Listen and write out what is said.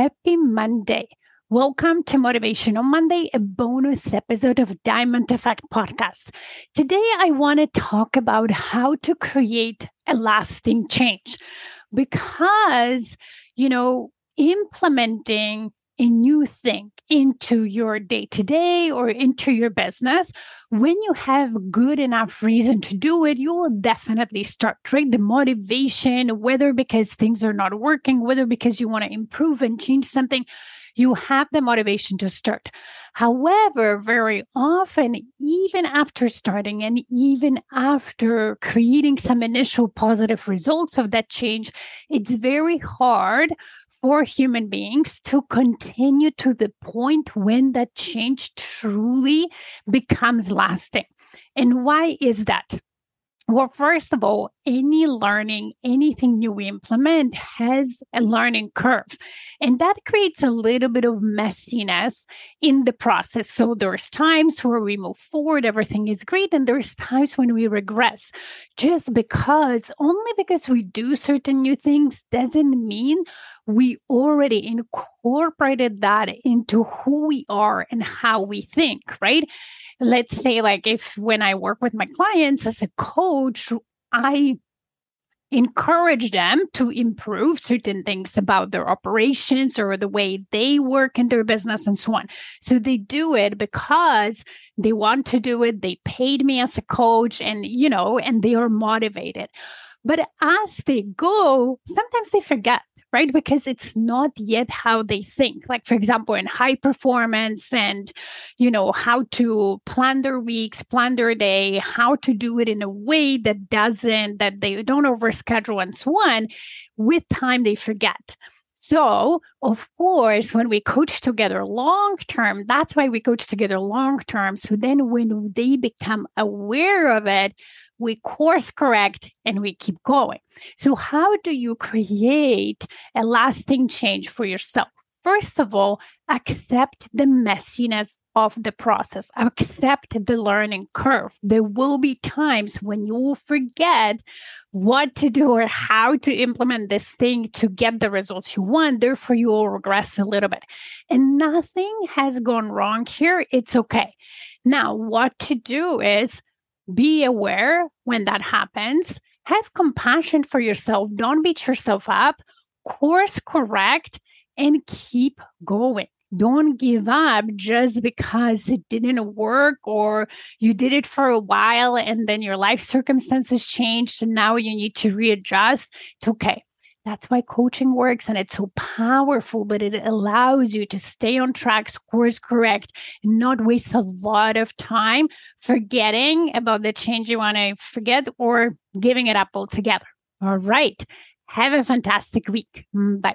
Happy Monday. Welcome to Motivational Monday, a bonus episode of Diamond Effect Podcast. Today, I want to talk about how to create a lasting change because, you know, implementing a you think into your day to day or into your business, when you have good enough reason to do it, you will definitely start, right? The motivation, whether because things are not working, whether because you want to improve and change something, you have the motivation to start. However, very often, even after starting and even after creating some initial positive results of that change, it's very hard for human beings to continue to the point when that change truly becomes lasting. And why is that? Well, first of all, any learning, anything new we implement has a learning curve. And that creates a little bit of messiness in the process. So there's times where we move forward, everything is great. And there's times when we regress. Just because, only because we do certain new things doesn't mean we already incorporated that into who we are and how we think, right? Let's say like if when i work with my clients as a coach i encourage them to improve certain things about their operations or the way they work in their business and so on. So they do it because they want to do it. They paid me as a coach and, you know, and they are motivated. But as they go, sometimes they forget right? Because it's not yet how they think. Like, for example, in high performance and, you know, how to plan their weeks, plan their day, how to do it in a way that doesn't, that they don't overschedule and so on. With time, they forget. So, of course, when we coach together long term, that's why we coach together long term. So then when they become aware of it, we course correct and we keep going. So, how do you create a lasting change for yourself? First of all, accept the messiness of the process, accept the learning curve. There will be times when you will forget what to do or how to implement this thing to get the results you want. Therefore, you will regress a little bit. And nothing has gone wrong here. It's okay. Now, what to do is be aware when that happens. Have compassion for yourself. Don't beat yourself up. Course correct and keep going. Don't give up just because it didn't work or you did it for a while and then your life circumstances changed and now you need to readjust. It's okay. That's why coaching works and it's so powerful, but it allows you to stay on track, course correct, and not waste a lot of time forgetting about the change you want to forget or giving it up altogether. All right. Have a fantastic week. Bye.